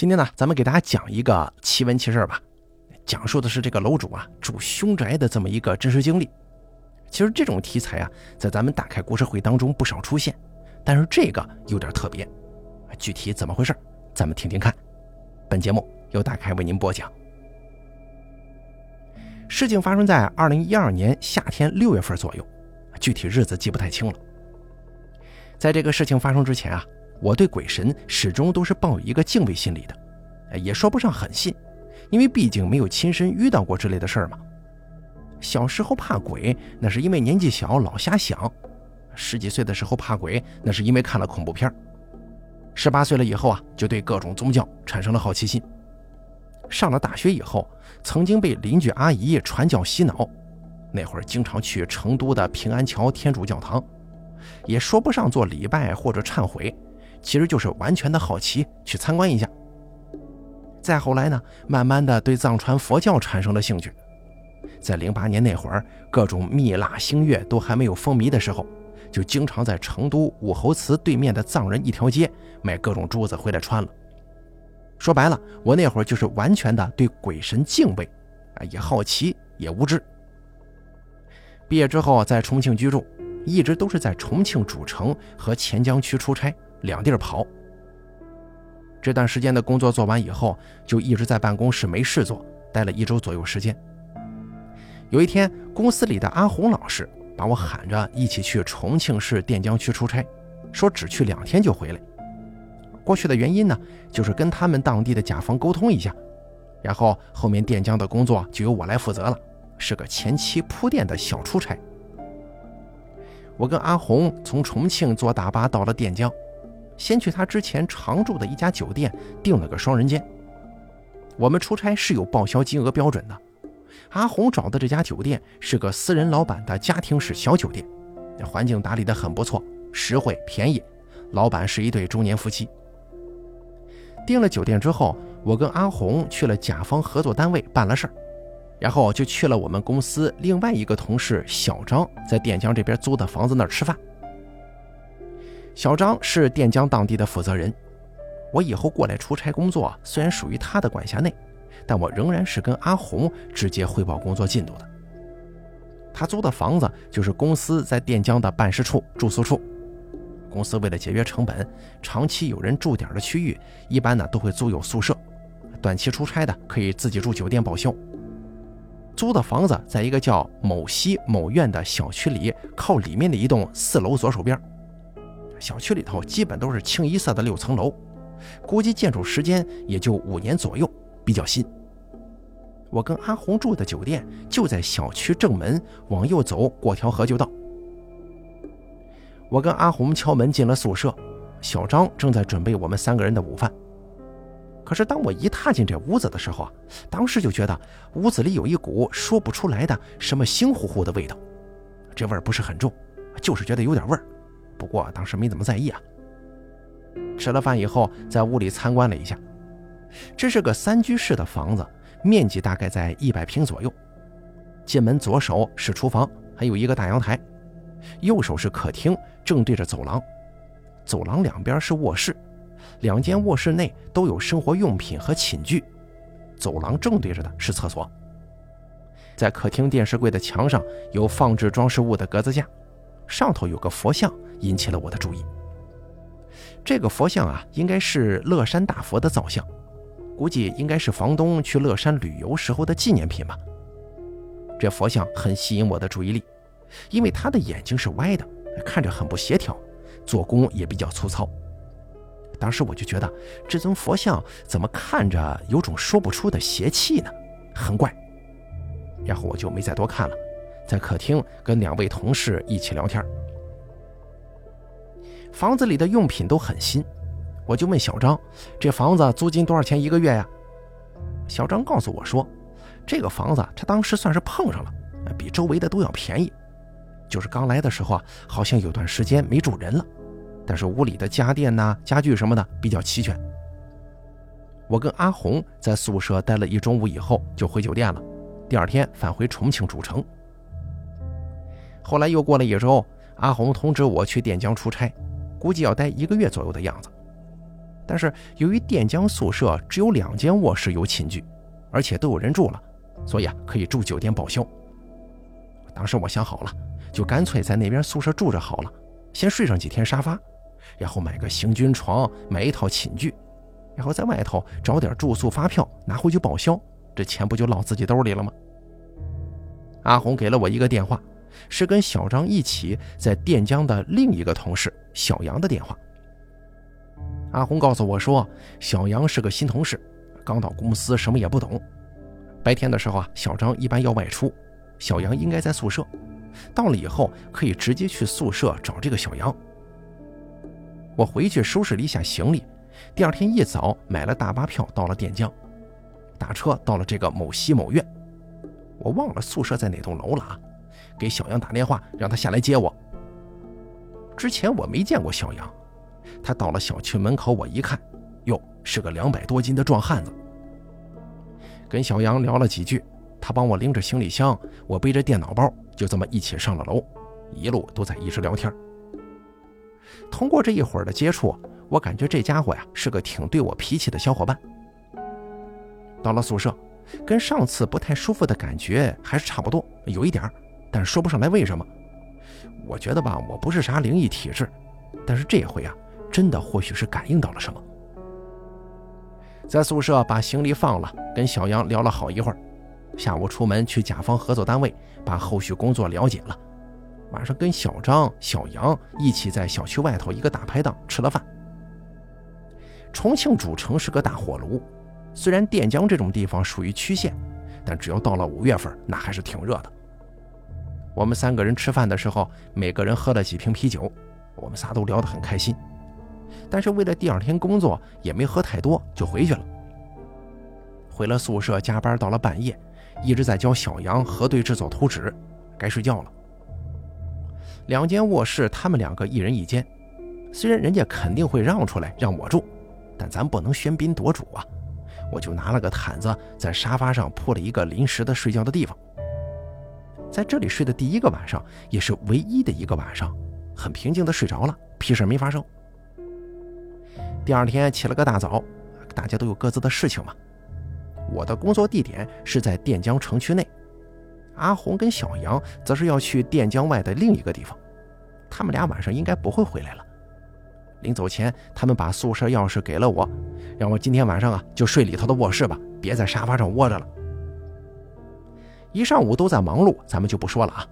今天呢，咱们给大家讲一个奇闻奇事吧，讲述的是这个楼主啊住凶宅的这么一个真实经历。其实这种题材啊，在咱们打开故事会当中不少出现，但是这个有点特别，具体怎么回事，咱们听听看。本节目由打开为您播讲。事情发生在二零一二年夏天六月份左右，具体日子记不太清了。在这个事情发生之前啊。我对鬼神始终都是抱有一个敬畏心理的，也说不上很信，因为毕竟没有亲身遇到过之类的事儿嘛。小时候怕鬼，那是因为年纪小老瞎想；十几岁的时候怕鬼，那是因为看了恐怖片；十八岁了以后啊，就对各种宗教产生了好奇心。上了大学以后，曾经被邻居阿姨传教洗脑，那会儿经常去成都的平安桥天主教堂，也说不上做礼拜或者忏悔。其实就是完全的好奇，去参观一下。再后来呢，慢慢的对藏传佛教产生了兴趣。在零八年那会儿，各种蜜蜡星月都还没有风靡的时候，就经常在成都武侯祠对面的藏人一条街买各种珠子回来穿了。说白了，我那会儿就是完全的对鬼神敬畏，啊，也好奇，也无知。毕业之后在重庆居住，一直都是在重庆主城和黔江区出差。两地儿跑。这段时间的工作做完以后，就一直在办公室没事做，待了一周左右时间。有一天，公司里的阿红老师把我喊着一起去重庆市垫江区出差，说只去两天就回来。过去的原因呢，就是跟他们当地的甲方沟通一下，然后后面垫江的工作就由我来负责了，是个前期铺垫的小出差。我跟阿红从重庆坐大巴到了垫江。先去他之前常住的一家酒店订了个双人间。我们出差是有报销金额标准的。阿红找的这家酒店是个私人老板的家庭式小酒店，环境打理得很不错，实惠便宜。老板是一对中年夫妻。订了酒店之后，我跟阿红去了甲方合作单位办了事儿，然后就去了我们公司另外一个同事小张在垫江这边租的房子那儿吃饭。小张是垫江当地的负责人，我以后过来出差工作，虽然属于他的管辖内，但我仍然是跟阿红直接汇报工作进度的。他租的房子就是公司在垫江的办事处、住宿处。公司为了节约成本，长期有人住点的区域，一般呢都会租有宿舍，短期出差的可以自己住酒店报销。租的房子在一个叫某西某院的小区里，靠里面的一栋四楼左手边。小区里头基本都是清一色的六层楼，估计建筑时间也就五年左右，比较新。我跟阿红住的酒店就在小区正门，往右走过条河就到。我跟阿红敲门进了宿舍，小张正在准备我们三个人的午饭。可是当我一踏进这屋子的时候啊，当时就觉得屋子里有一股说不出来的什么腥乎乎的味道，这味儿不是很重，就是觉得有点味儿。不过当时没怎么在意啊。吃了饭以后，在屋里参观了一下，这是个三居室的房子，面积大概在一百平左右。进门左手是厨房，还有一个大阳台；右手是客厅，正对着走廊。走廊两边是卧室，两间卧室内都有生活用品和寝具。走廊正对着的是厕所。在客厅电视柜的墙上有放置装饰物的格子架。上头有个佛像，引起了我的注意。这个佛像啊，应该是乐山大佛的造像，估计应该是房东去乐山旅游时候的纪念品吧。这佛像很吸引我的注意力，因为他的眼睛是歪的，看着很不协调，做工也比较粗糙。当时我就觉得这尊佛像怎么看着有种说不出的邪气呢，很怪。然后我就没再多看了。在客厅跟两位同事一起聊天。房子里的用品都很新，我就问小张：“这房子租金多少钱一个月呀？”小张告诉我说：“这个房子他当时算是碰上了，比周围的都要便宜。就是刚来的时候啊，好像有段时间没住人了，但是屋里的家电呐、家具什么的比较齐全。”我跟阿红在宿舍待了一中午以后就回酒店了，第二天返回重庆主城。后来又过了一周，阿红通知我去垫江出差，估计要待一个月左右的样子。但是由于垫江宿舍只有两间卧室有寝具，而且都有人住了，所以啊可以住酒店报销。当时我想好了，就干脆在那边宿舍住着好了，先睡上几天沙发，然后买个行军床，买一套寝具，然后在外头找点住宿发票拿回去报销，这钱不就落自己兜里了吗？阿红给了我一个电话，是跟小张一起在垫江的另一个同事小杨的电话。阿红告诉我说，小杨是个新同事，刚到公司，什么也不懂。白天的时候啊，小张一般要外出，小杨应该在宿舍。到了以后，可以直接去宿舍找这个小杨。我回去收拾了一下行李，第二天一早买了大巴票到了垫江，打车到了这个某西某院。我忘了宿舍在哪栋楼了啊！给小杨打电话，让他下来接我。之前我没见过小杨，他到了小区门口，我一看，哟，是个两百多斤的壮汉子。跟小杨聊了几句，他帮我拎着行李箱，我背着电脑包，就这么一起上了楼，一路都在一直聊天。通过这一会儿的接触，我感觉这家伙呀是个挺对我脾气的小伙伴。到了宿舍。跟上次不太舒服的感觉还是差不多，有一点儿但说不上来为什么。我觉得吧，我不是啥灵异体质，但是这回啊，真的或许是感应到了什么。在宿舍把行李放了，跟小杨聊了好一会儿。下午出门去甲方合作单位，把后续工作了解了。晚上跟小张、小杨一起在小区外头一个大排档吃了饭。重庆主城是个大火炉。虽然垫江这种地方属于区县，但只要到了五月份，那还是挺热的。我们三个人吃饭的时候，每个人喝了几瓶啤酒，我们仨都聊得很开心。但是为了第二天工作，也没喝太多，就回去了。回了宿舍，加班到了半夜，一直在教小杨核对制作图纸，该睡觉了。两间卧室，他们两个一人一间，虽然人家肯定会让出来让我住，但咱不能喧宾夺主啊。我就拿了个毯子，在沙发上铺了一个临时的睡觉的地方。在这里睡的第一个晚上，也是唯一的一个晚上，很平静的睡着了，屁事没发生。第二天起了个大早，大家都有各自的事情嘛。我的工作地点是在垫江城区内，阿红跟小杨则是要去垫江外的另一个地方，他们俩晚上应该不会回来了。临走前，他们把宿舍钥匙给了我，让我今天晚上啊就睡里头的卧室吧，别在沙发上窝着了。一上午都在忙碌，咱们就不说了啊。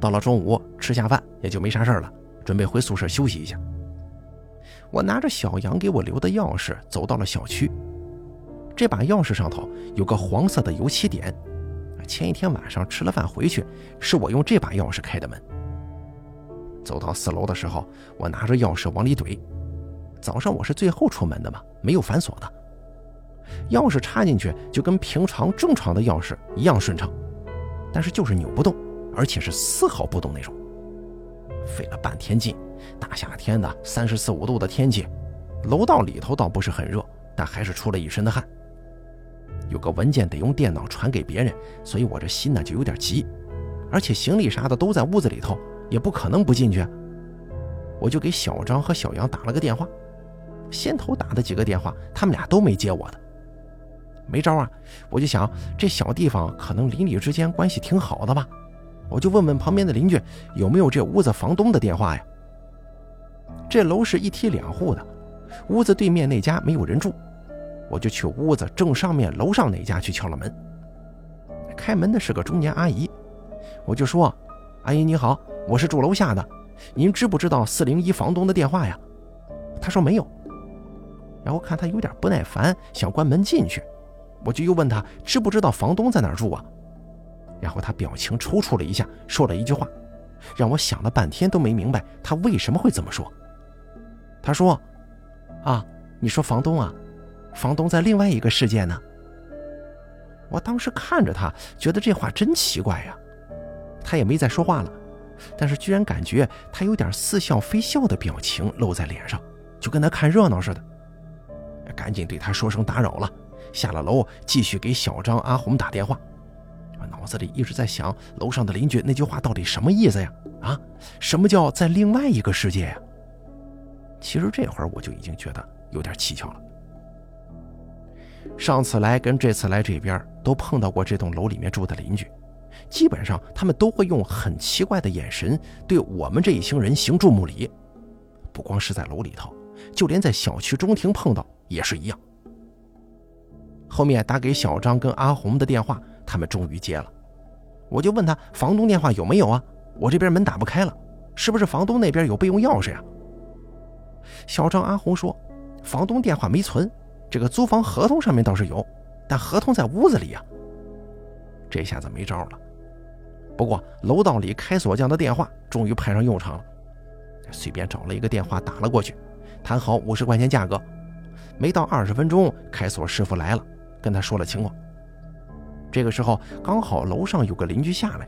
到了中午吃下饭，也就没啥事了，准备回宿舍休息一下。我拿着小杨给我留的钥匙，走到了小区。这把钥匙上头有个黄色的油漆点，前一天晚上吃了饭回去，是我用这把钥匙开的门。走到四楼的时候，我拿着钥匙往里怼。早上我是最后出门的嘛，没有反锁的，钥匙插进去就跟平常正常的钥匙一样顺畅，但是就是扭不动，而且是丝毫不动那种。费了半天劲，大夏天的三十四五度的天气，楼道里头倒不是很热，但还是出了一身的汗。有个文件得用电脑传给别人，所以我这心呢就有点急，而且行李啥的都在屋子里头。也不可能不进去，我就给小张和小杨打了个电话。先头打的几个电话，他们俩都没接我的。没招啊，我就想这小地方可能邻里之间关系挺好的吧，我就问问旁边的邻居有没有这屋子房东的电话呀。这楼是一梯两户的，屋子对面那家没有人住，我就去屋子正上面楼上那家去敲了门。开门的是个中年阿姨，我就说：“阿姨你好。”我是住楼下的，您知不知道四零一房东的电话呀？她说没有。然后看他有点不耐烦，想关门进去，我就又问他知不知道房东在哪儿住啊？然后他表情抽搐了一下，说了一句话，让我想了半天都没明白他为什么会这么说。他说：“啊，你说房东啊，房东在另外一个世界呢。”我当时看着他，觉得这话真奇怪呀。他也没再说话了。但是居然感觉他有点似笑非笑的表情露在脸上，就跟他看热闹似的。赶紧对他说声打扰了，下了楼继续给小张、阿红打电话。脑子里一直在想楼上的邻居那句话到底什么意思呀？啊，什么叫在另外一个世界呀？其实这会儿我就已经觉得有点蹊跷了。上次来跟这次来这边都碰到过这栋楼里面住的邻居，基本上他们都会用很奇怪的眼神对我们这一行人行注目礼。不光是在楼里头，就连在小区中庭碰到也是一样。后面打给小张跟阿红的电话，他们终于接了。我就问他房东电话有没有啊？我这边门打不开了，是不是房东那边有备用钥匙呀？小张阿红说，房东电话没存。这个租房合同上面倒是有，但合同在屋子里呀。这下子没招了。不过楼道里开锁匠的电话终于派上用场了，随便找了一个电话打了过去，谈好五十块钱价格。没到二十分钟，开锁师傅来了，跟他说了情况。这个时候刚好楼上有个邻居下来，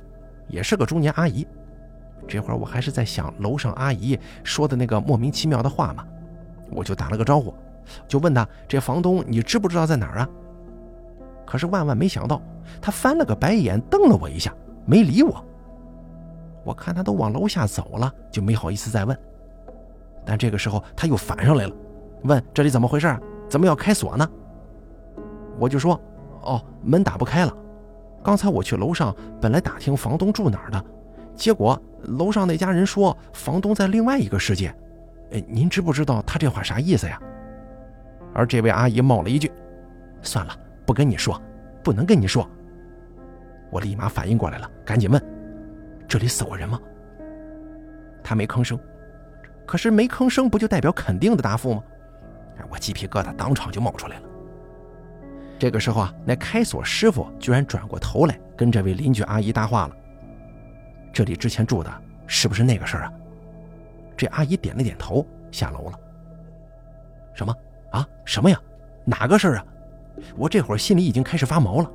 也是个中年阿姨。这会儿我还是在想楼上阿姨说的那个莫名其妙的话嘛，我就打了个招呼。就问他：“这房东你知不知道在哪儿啊？”可是万万没想到，他翻了个白眼，瞪了我一下，没理我。我看他都往楼下走了，就没好意思再问。但这个时候他又反上来了，问：“这里怎么回事？怎么要开锁呢？”我就说：“哦，门打不开了。刚才我去楼上，本来打听房东住哪儿的，结果楼上那家人说房东在另外一个世界。哎，您知不知道他这话啥意思呀？”而这位阿姨冒了一句：“算了，不跟你说，不能跟你说。”我立马反应过来了，赶紧问：“这里死过人吗？”他没吭声，可是没吭声不就代表肯定的答复吗？我鸡皮疙瘩当场就冒出来了。这个时候啊，那开锁师傅居然转过头来跟这位邻居阿姨搭话了：“这里之前住的是不是那个事儿啊？”这阿姨点了点头，下楼了。什么？啊，什么呀？哪个事儿啊？我这会儿心里已经开始发毛了。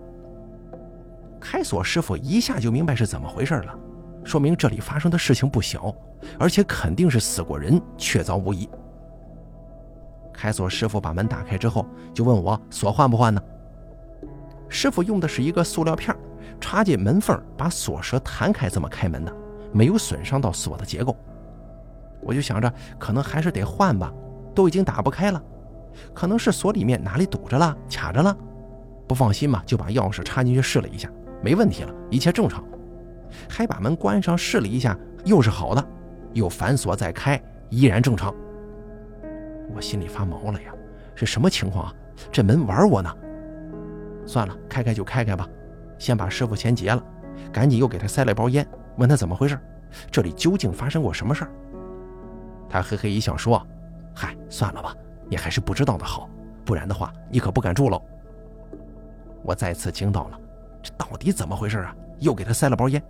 开锁师傅一下就明白是怎么回事了，说明这里发生的事情不小，而且肯定是死过人，确凿无疑。开锁师傅把门打开之后，就问我锁换不换呢？师傅用的是一个塑料片，插进门缝，把锁舌弹开，这么开门的，没有损伤到锁的结构。我就想着，可能还是得换吧，都已经打不开了。可能是锁里面哪里堵着了、卡着了，不放心嘛，就把钥匙插进去试了一下，没问题了，一切正常。还把门关上试了一下，又是好的，又反锁再开，依然正常。我心里发毛了呀，是什么情况啊？这门玩我呢？算了，开开就开开吧，先把师傅钱结了，赶紧又给他塞了包烟，问他怎么回事，这里究竟发生过什么事儿？他嘿嘿一笑说：“嗨，算了吧。”你还是不知道的好，不然的话你可不敢住喽。我再次惊到了，这到底怎么回事啊？又给他塞了包烟。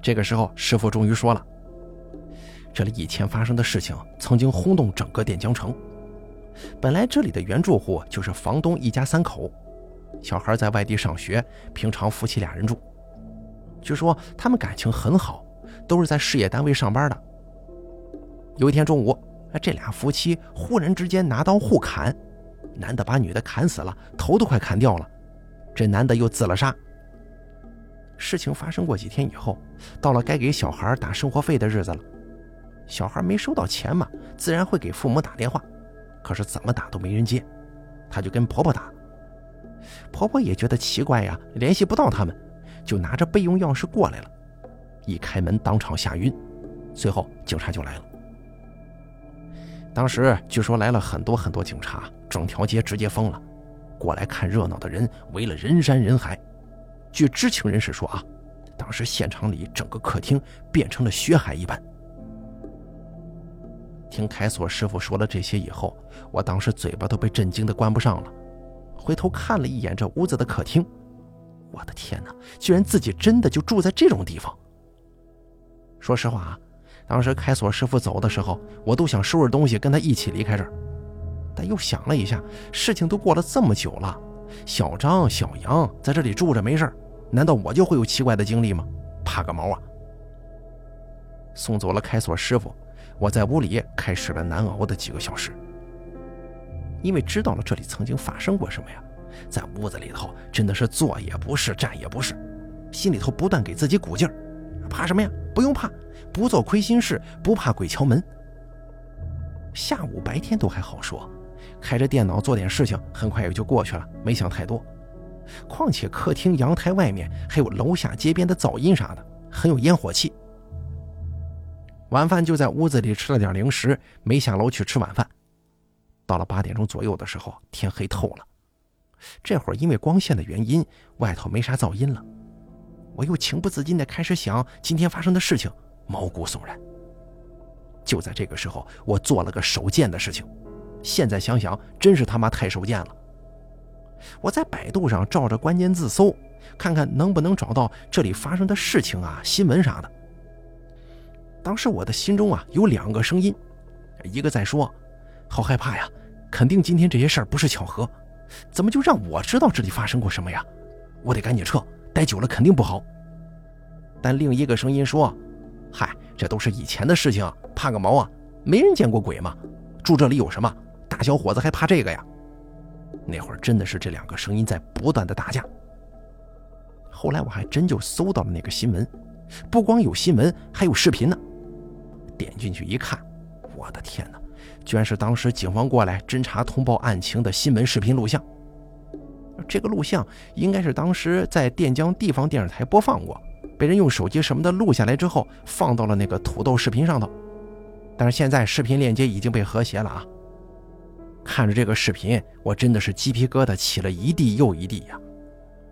这个时候，师傅终于说了：“这里以前发生的事情曾经轰动整个垫江城。本来这里的原住户就是房东一家三口，小孩在外地上学，平常夫妻俩人住。据说他们感情很好，都是在事业单位上班的。有一天中午。”这俩夫妻忽然之间拿刀互砍，男的把女的砍死了，头都快砍掉了。这男的又自了杀。事情发生过几天以后，到了该给小孩打生活费的日子了。小孩没收到钱嘛，自然会给父母打电话，可是怎么打都没人接，他就跟婆婆打。婆婆也觉得奇怪呀，联系不到他们，就拿着备用钥匙过来了。一开门，当场吓晕。随后警察就来了。当时据说来了很多很多警察，整条街直接封了，过来看热闹的人围了人山人海。据知情人士说啊，当时现场里整个客厅变成了血海一般。听开锁师傅说了这些以后，我当时嘴巴都被震惊的关不上了，回头看了一眼这屋子的客厅，我的天哪，居然自己真的就住在这种地方。说实话啊。当时开锁师傅走的时候，我都想收拾东西跟他一起离开这儿，但又想了一下，事情都过了这么久了，小张、小杨在这里住着没事难道我就会有奇怪的经历吗？怕个毛啊！送走了开锁师傅，我在屋里开始了难熬的几个小时，因为知道了这里曾经发生过什么呀，在屋子里头真的是坐也不是，站也不是，心里头不断给自己鼓劲儿，怕什么呀？不用怕。不做亏心事，不怕鬼敲门。下午白天都还好说，开着电脑做点事情，很快也就过去了，没想太多。况且客厅阳台外面还有楼下街边的噪音啥的，很有烟火气。晚饭就在屋子里吃了点零食，没下楼去吃晚饭。到了八点钟左右的时候，天黑透了。这会儿因为光线的原因，外头没啥噪音了。我又情不自禁地开始想今天发生的事情，毛骨悚然。就在这个时候，我做了个手贱的事情，现在想想真是他妈太手贱了。我在百度上照着关键字搜，看看能不能找到这里发生的事情啊、新闻啥的。当时我的心中啊有两个声音，一个在说：“好害怕呀，肯定今天这些事儿不是巧合，怎么就让我知道这里发生过什么呀？我得赶紧撤，待久了肯定不好。”但另一个声音说：“嗨，这都是以前的事情，怕个毛啊！没人见过鬼吗？住这里有什么？大小伙子还怕这个呀？”那会儿真的是这两个声音在不断的打架。后来我还真就搜到了那个新闻，不光有新闻，还有视频呢。点进去一看，我的天哪，居然是当时警方过来侦查通报案情的新闻视频录像。这个录像应该是当时在垫江地方电视台播放过，被人用手机什么的录下来之后，放到了那个土豆视频上头。但是现在视频链接已经被和谐了啊！看着这个视频，我真的是鸡皮疙瘩起了一地又一地呀。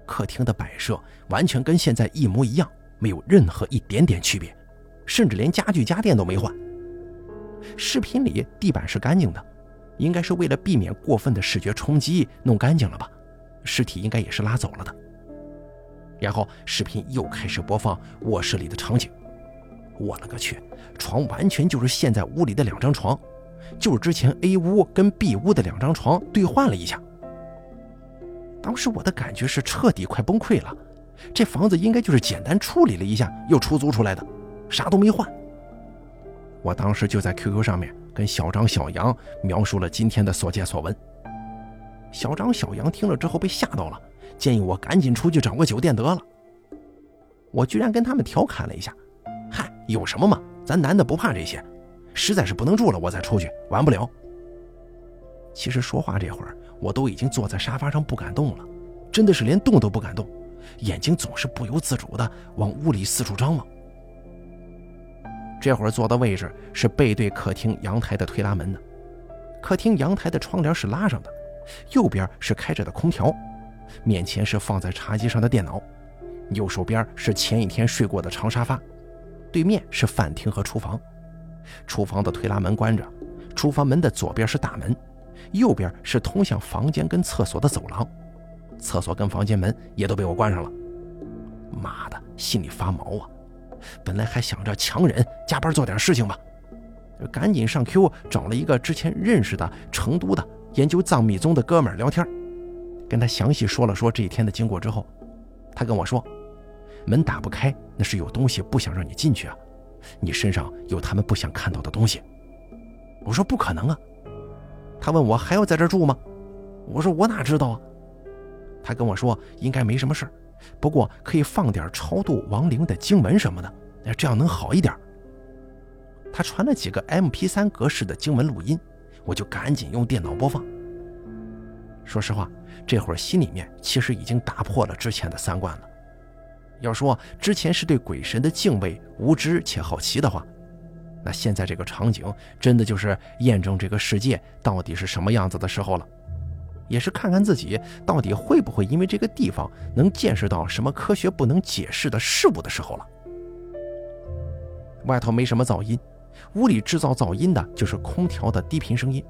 客厅的摆设完全跟现在一模一样，没有任何一点点区别。甚至连家具家电都没换。视频里地板是干净的，应该是为了避免过分的视觉冲击弄干净了吧？尸体应该也是拉走了的。然后视频又开始播放卧室里的场景。我勒个去，床完全就是现在屋里的两张床，就是之前 A 屋跟 B 屋的两张床兑换了一下。当时我的感觉是彻底快崩溃了，这房子应该就是简单处理了一下又出租出来的。啥都没换。我当时就在 QQ 上面跟小张、小杨描述了今天的所见所闻。小张、小杨听了之后被吓到了，建议我赶紧出去找个酒店得了。我居然跟他们调侃了一下：“嗨，有什么嘛？咱男的不怕这些，实在是不能住了，我再出去，玩不了。”其实说话这会儿，我都已经坐在沙发上不敢动了，真的是连动都不敢动，眼睛总是不由自主的往屋里四处张望。这会儿坐的位置是背对客厅阳台的推拉门的，客厅阳台的窗帘是拉上的，右边是开着的空调，面前是放在茶几上的电脑，右手边是前一天睡过的长沙发，对面是饭厅和厨房，厨房的推拉门关着，厨房门的左边是大门，右边是通向房间跟厕所的走廊，厕所跟房间门也都被我关上了，妈的，心里发毛啊！本来还想着强忍加班做点事情吧，赶紧上 Q 找了一个之前认识的成都的研究藏密宗的哥们聊天，跟他详细说了说这一天的经过之后，他跟我说，门打不开，那是有东西不想让你进去啊，你身上有他们不想看到的东西。我说不可能啊，他问我还要在这住吗？我说我哪知道啊。他跟我说应该没什么事儿。不过可以放点超度亡灵的经文什么的，这样能好一点。他传了几个 MP3 格式的经文录音，我就赶紧用电脑播放。说实话，这会儿心里面其实已经打破了之前的三观了。要说之前是对鬼神的敬畏、无知且好奇的话，那现在这个场景真的就是验证这个世界到底是什么样子的时候了。也是看看自己到底会不会因为这个地方能见识到什么科学不能解释的事物的时候了。外头没什么噪音，屋里制造噪音的就是空调的低频声音。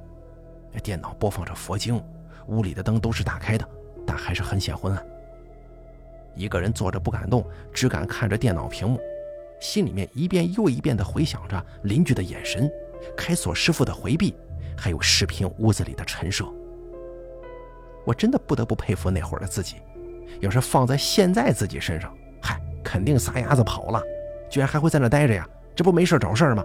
电脑播放着佛经，屋里的灯都是打开的，但还是很显昏暗。一个人坐着不敢动，只敢看着电脑屏幕，心里面一遍又一遍地回想着邻居的眼神、开锁师傅的回避，还有视频屋子里的陈设。我真的不得不佩服那会儿的自己，要是放在现在自己身上，嗨，肯定撒丫子跑了，居然还会在那待着呀？这不没事找事吗？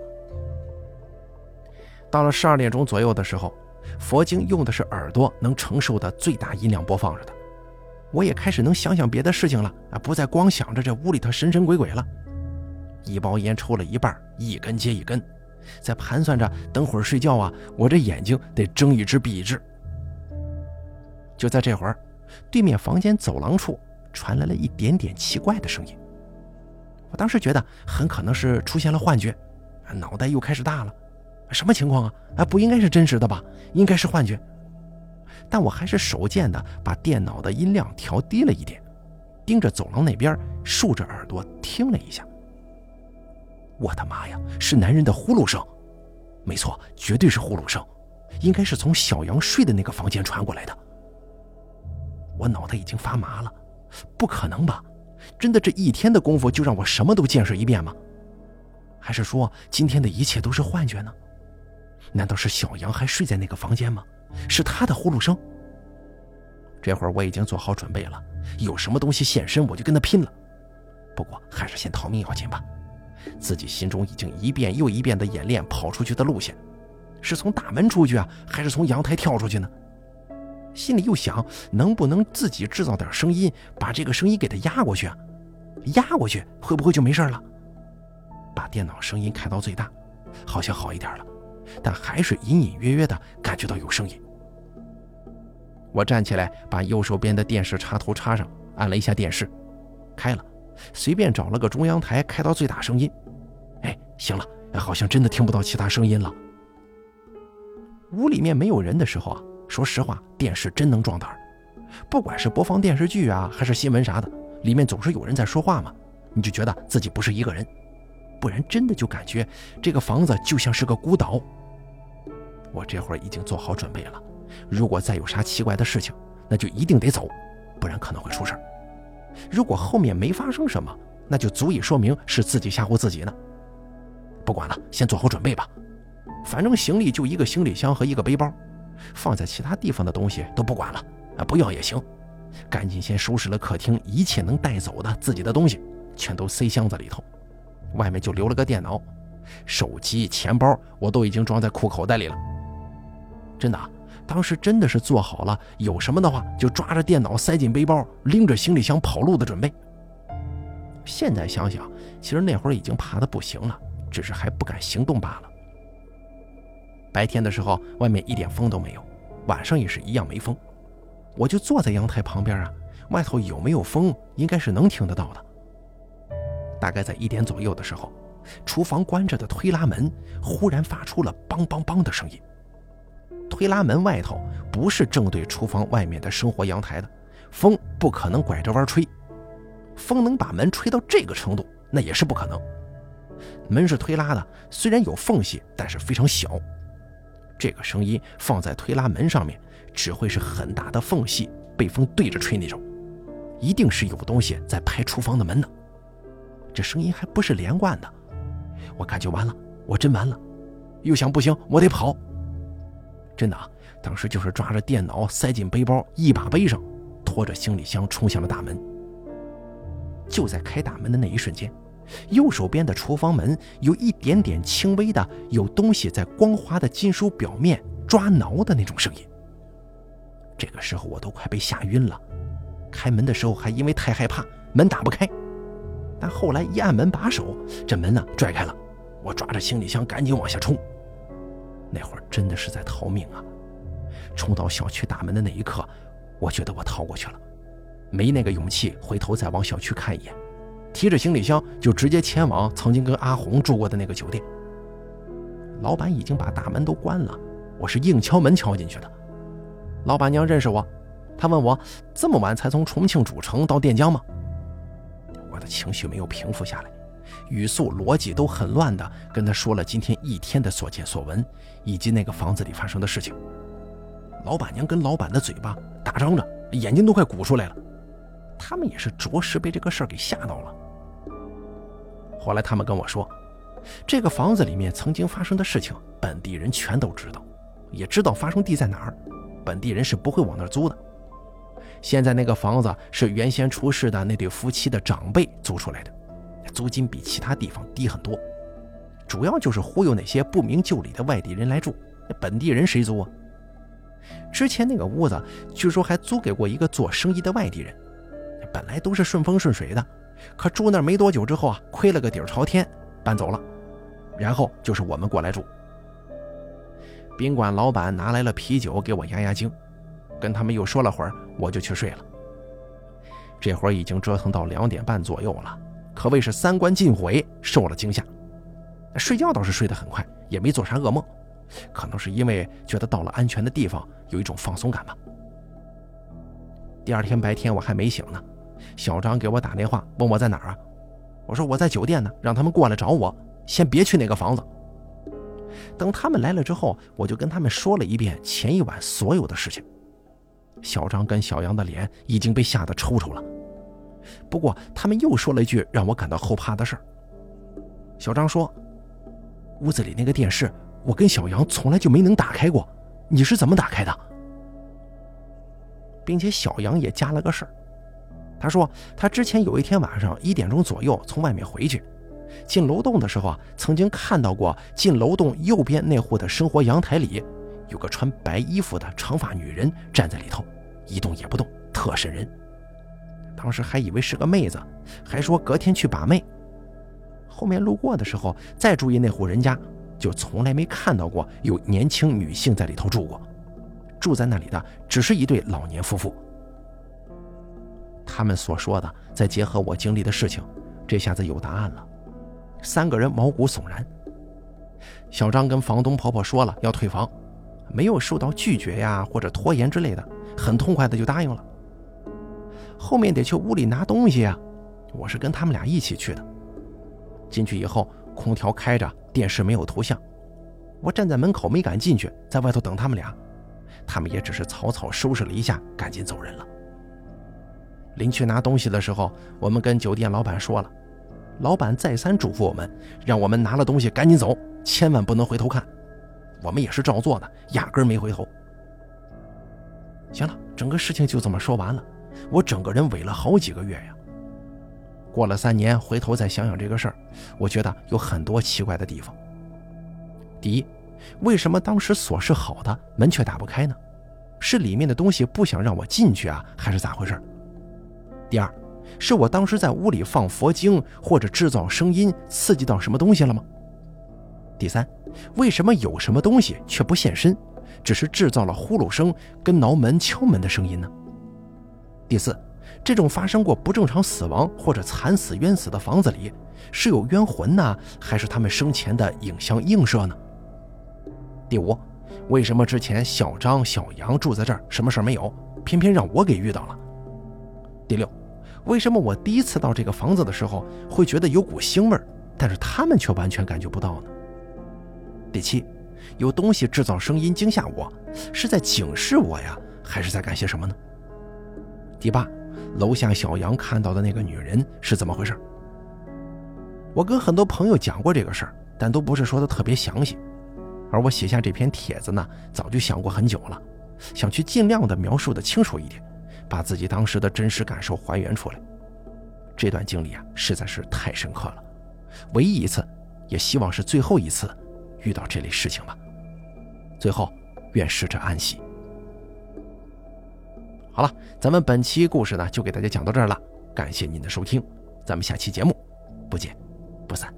到了十二点钟左右的时候，佛经用的是耳朵能承受的最大音量播放着的，我也开始能想想别的事情了啊，不再光想着这屋里头神神鬼鬼了。一包烟抽了一半，一根接一根，在盘算着等会儿睡觉啊，我这眼睛得睁一只闭一只。就在这会儿，对面房间走廊处传来了一点点奇怪的声音。我当时觉得很可能是出现了幻觉，脑袋又开始大了。什么情况啊？啊，不应该是真实的吧？应该是幻觉。但我还是手贱的把电脑的音量调低了一点，盯着走廊那边，竖着耳朵听了一下。我的妈呀，是男人的呼噜声！没错，绝对是呼噜声，应该是从小杨睡的那个房间传过来的。我脑袋已经发麻了，不可能吧？真的这一天的功夫就让我什么都见识一遍吗？还是说今天的一切都是幻觉呢？难道是小杨还睡在那个房间吗？是他的呼噜声。这会儿我已经做好准备了，有什么东西现身我就跟他拼了。不过还是先逃命要紧吧。自己心中已经一遍又一遍的演练跑出去的路线，是从大门出去啊，还是从阳台跳出去呢？心里又想，能不能自己制造点声音，把这个声音给它压过去啊？压过去会不会就没事了？把电脑声音开到最大，好像好一点了。但还是隐隐约约的感觉到有声音。我站起来，把右手边的电视插头插上，按了一下电视，开了，随便找了个中央台，开到最大声音。哎，行了，好像真的听不到其他声音了。屋里面没有人的时候啊，说实话，电视真能壮胆儿。不管是播放电视剧啊，还是新闻啥的，里面总是有人在说话嘛，你就觉得自己不是一个人。不然真的就感觉这个房子就像是个孤岛。我这会儿已经做好准备了，如果再有啥奇怪的事情，那就一定得走，不然可能会出事儿。如果后面没发生什么，那就足以说明是自己吓唬自己呢。不管了，先做好准备吧。反正行李就一个行李箱和一个背包，放在其他地方的东西都不管了啊，不要也行。赶紧先收拾了客厅一切能带走的自己的东西，全都塞箱子里头。外面就留了个电脑，手机、钱包我都已经装在裤口袋里了。真的，当时真的是做好了有什么的话就抓着电脑塞进背包，拎着行李箱跑路的准备。现在想想，其实那会儿已经怕的不行了，只是还不敢行动罢了。白天的时候外面一点风都没有，晚上也是一样没风，我就坐在阳台旁边啊，外头有没有风应该是能听得到的。大概在一点左右的时候，厨房关着的推拉门忽然发出了“梆梆梆”的声音。推拉门外头不是正对厨房外面的生活阳台的，风不可能拐着弯吹。风能把门吹到这个程度，那也是不可能。门是推拉的，虽然有缝隙，但是非常小。这个声音放在推拉门上面，只会是很大的缝隙被风对着吹那种。一定是有东西在拍厨房的门呢。这声音还不是连贯的，我感觉完了，我真完了。又想不行，我得跑。真的啊，当时就是抓着电脑塞进背包，一把背上，拖着行李箱冲向了大门。就在开大门的那一瞬间，右手边的厨房门有一点点轻微的有东西在光滑的金属表面抓挠的那种声音。这个时候我都快被吓晕了，开门的时候还因为太害怕，门打不开。但后来一按门把手，这门呢拽开了，我抓着行李箱赶紧往下冲。那会儿真的是在逃命啊！冲到小区大门的那一刻，我觉得我逃过去了，没那个勇气回头再往小区看一眼，提着行李箱就直接前往曾经跟阿红住过的那个酒店。老板已经把大门都关了，我是硬敲门敲进去的。老板娘认识我，她问我这么晚才从重庆主城到垫江吗？我的情绪没有平复下来，语速逻辑都很乱的跟他说了今天一天的所见所闻，以及那个房子里发生的事情。老板娘跟老板的嘴巴打张着，眼睛都快鼓出来了。他们也是着实被这个事儿给吓到了。后来他们跟我说，这个房子里面曾经发生的事情，本地人全都知道，也知道发生地在哪儿，本地人是不会往那儿租的。现在那个房子是原先出事的那对夫妻的长辈租出来的，租金比其他地方低很多，主要就是忽悠那些不明就里的外地人来住。本地人谁租啊？之前那个屋子据说还租给过一个做生意的外地人，本来都是顺风顺水的，可住那没多久之后啊，亏了个底儿朝天，搬走了。然后就是我们过来住。宾馆老板拿来了啤酒给我压压惊，跟他们又说了会儿，我就去睡了。这会儿已经折腾到两点半左右了，可谓是三观尽毁，受了惊吓。睡觉倒是睡得很快，也没做啥噩梦，可能是因为觉得到了安全的地方，有一种放松感吧。第二天白天我还没醒呢，小张给我打电话问我在哪儿啊？我说我在酒店呢，让他们过来找我，先别去那个房子。等他们来了之后，我就跟他们说了一遍前一晚所有的事情。小张跟小杨的脸已经被吓得抽抽了，不过他们又说了一句让我感到后怕的事儿。小张说：“屋子里那个电视，我跟小杨从来就没能打开过，你是怎么打开的？”并且小杨也加了个事儿，他说他之前有一天晚上一点钟左右从外面回去。进楼栋的时候啊，曾经看到过进楼栋右边那户的生活阳台里，有个穿白衣服的长发女人站在里头，一动也不动，特瘆人。当时还以为是个妹子，还说隔天去把妹。后面路过的时候再注意那户人家，就从来没看到过有年轻女性在里头住过，住在那里的只是一对老年夫妇。他们所说的，再结合我经历的事情，这下子有答案了。三个人毛骨悚然。小张跟房东婆婆说了要退房，没有受到拒绝呀或者拖延之类的，很痛快的就答应了。后面得去屋里拿东西啊，我是跟他们俩一起去的。进去以后，空调开着，电视没有图像，我站在门口没敢进去，在外头等他们俩，他们也只是草草收拾了一下，赶紧走人了。临去拿东西的时候，我们跟酒店老板说了。老板再三嘱咐我们，让我们拿了东西赶紧走，千万不能回头看。我们也是照做的，压根没回头。行了，整个事情就这么说完了。我整个人萎了好几个月呀。过了三年，回头再想想这个事儿，我觉得有很多奇怪的地方。第一，为什么当时锁是好的，门却打不开呢？是里面的东西不想让我进去啊，还是咋回事？第二。是我当时在屋里放佛经或者制造声音刺激到什么东西了吗？第三，为什么有什么东西却不现身，只是制造了呼噜声跟挠门敲门的声音呢？第四，这种发生过不正常死亡或者惨死冤死的房子里，是有冤魂呢，还是他们生前的影像映射呢？第五，为什么之前小张、小杨住在这儿什么事儿没有，偏偏让我给遇到了？第六。为什么我第一次到这个房子的时候会觉得有股腥味儿，但是他们却完全感觉不到呢？第七，有东西制造声音惊吓我，是在警示我呀，还是在干些什么呢？第八，楼下小杨看到的那个女人是怎么回事？我跟很多朋友讲过这个事儿，但都不是说的特别详细。而我写下这篇帖子呢，早就想过很久了，想去尽量的描述的清楚一点。把自己当时的真实感受还原出来，这段经历啊实在是太深刻了，唯一一次，也希望是最后一次遇到这类事情吧。最后，愿逝者安息。好了，咱们本期故事呢就给大家讲到这儿了，感谢您的收听，咱们下期节目不见不散。